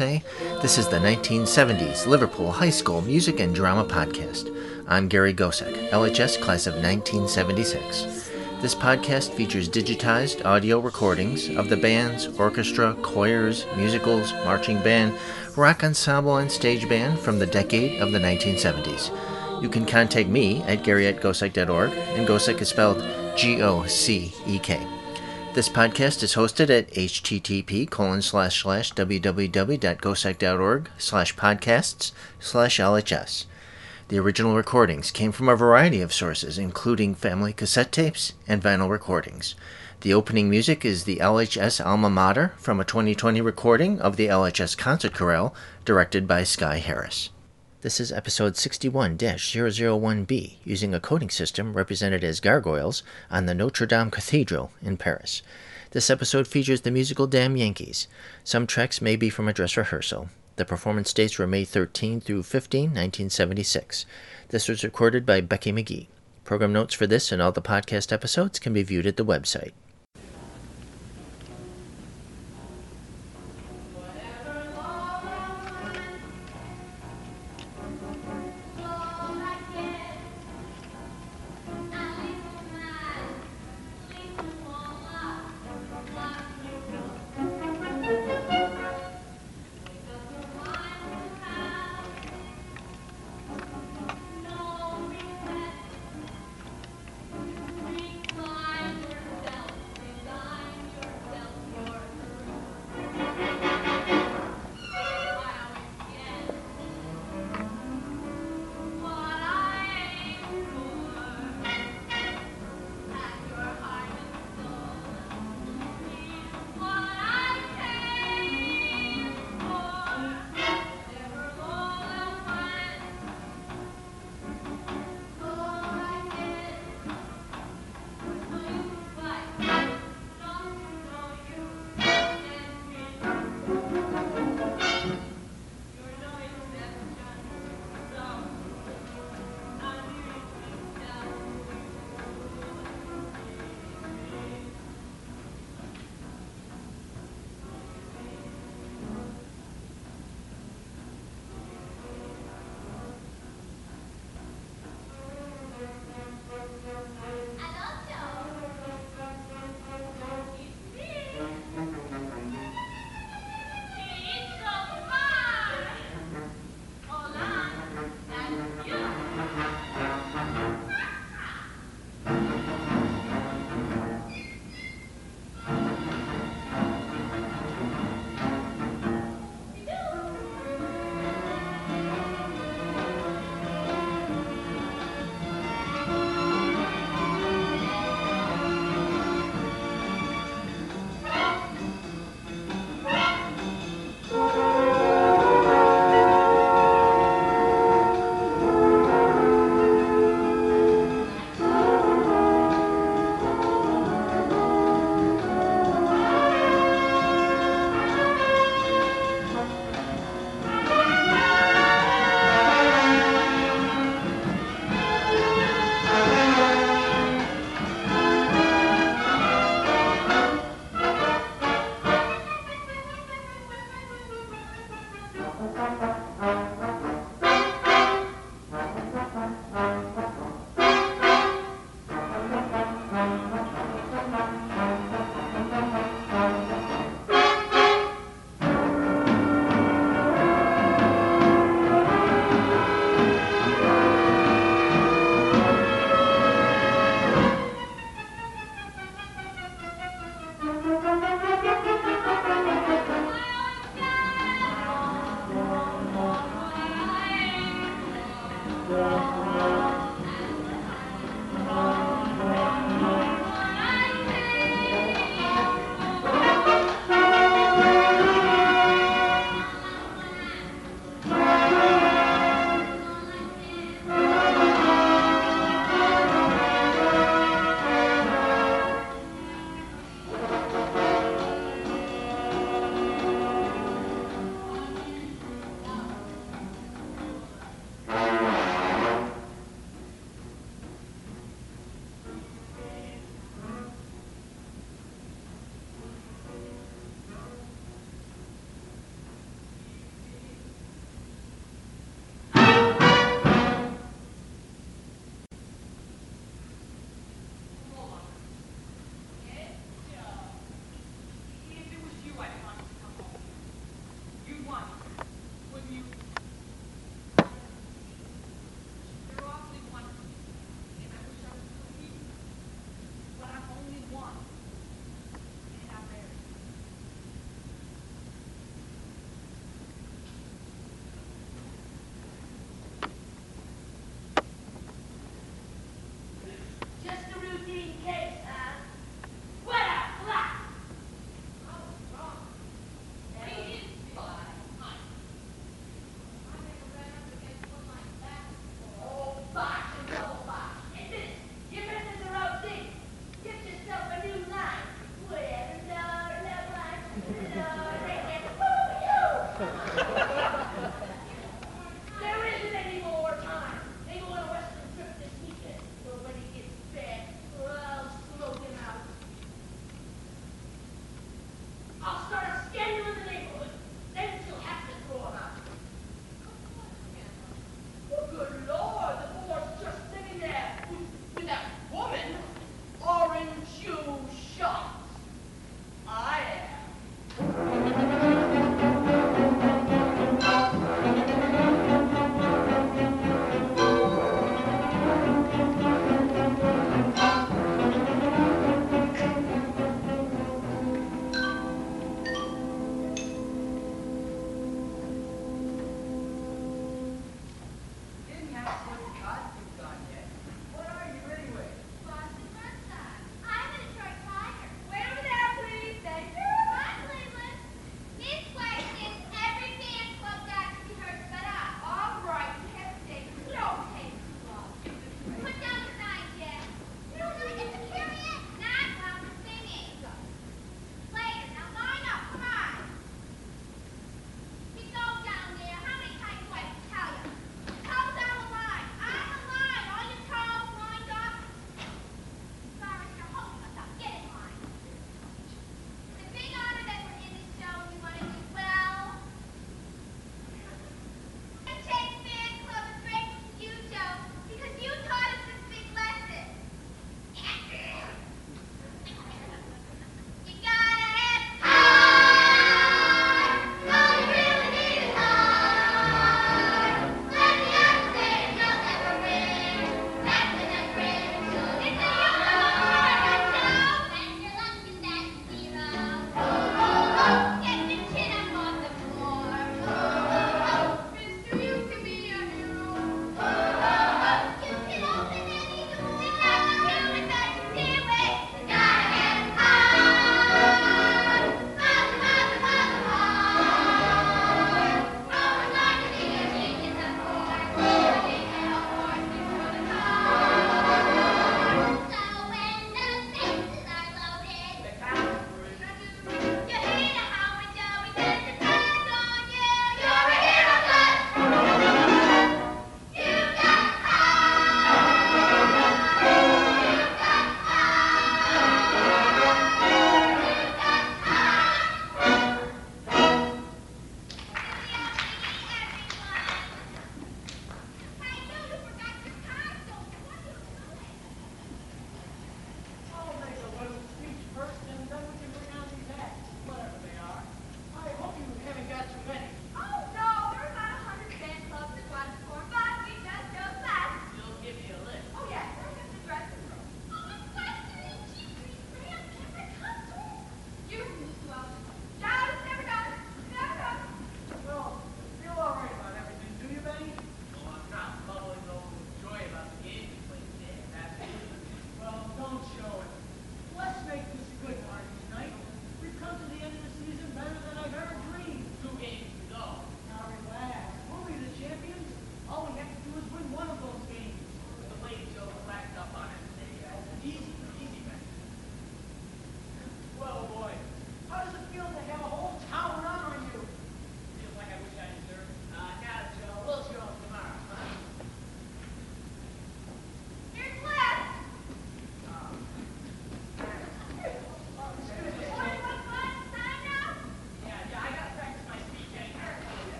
USA. This is the 1970s Liverpool High School Music and Drama Podcast. I'm Gary Gocek, LHS class of 1976. This podcast features digitized audio recordings of the bands, orchestra, choirs, musicals, marching band, rock ensemble, and stage band from the decade of the 1970s. You can contact me at gary at gocek.org, and Gocek is spelled G O C E K. This podcast is hosted at http colon slash slash www.gocek.org slash podcasts slash LHS. The original recordings came from a variety of sources, including family cassette tapes and vinyl recordings. The opening music is the LHS Alma Mater from a 2020 recording of the LHS Concert Chorale, directed by Sky Harris. This is episode 61 001B, using a coding system represented as gargoyles on the Notre Dame Cathedral in Paris. This episode features the musical Damn Yankees. Some tracks may be from a dress rehearsal. The performance dates were May 13 through 15, 1976. This was recorded by Becky McGee. Program notes for this and all the podcast episodes can be viewed at the website.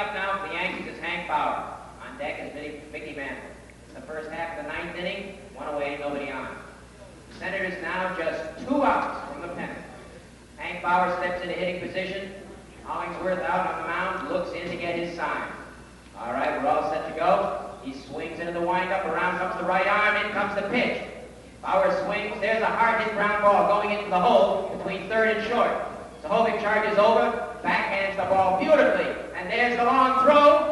Up now for the Yankees is Hank Bauer. On deck is Mickey, Mantle. It's the first half of the ninth inning. One away, nobody on. The Senators now just two outs from the pennant. Hank Bauer steps into hitting position. Hollingsworth out on the mound, looks in to get his sign. All right, we're all set to go. He swings into the windup. Around comes the right arm. In comes the pitch. Bauer swings. There's a hard hit ground ball going into the hole between third and short. Sohovik charges over, backhands the ball beautifully, there's the long throw.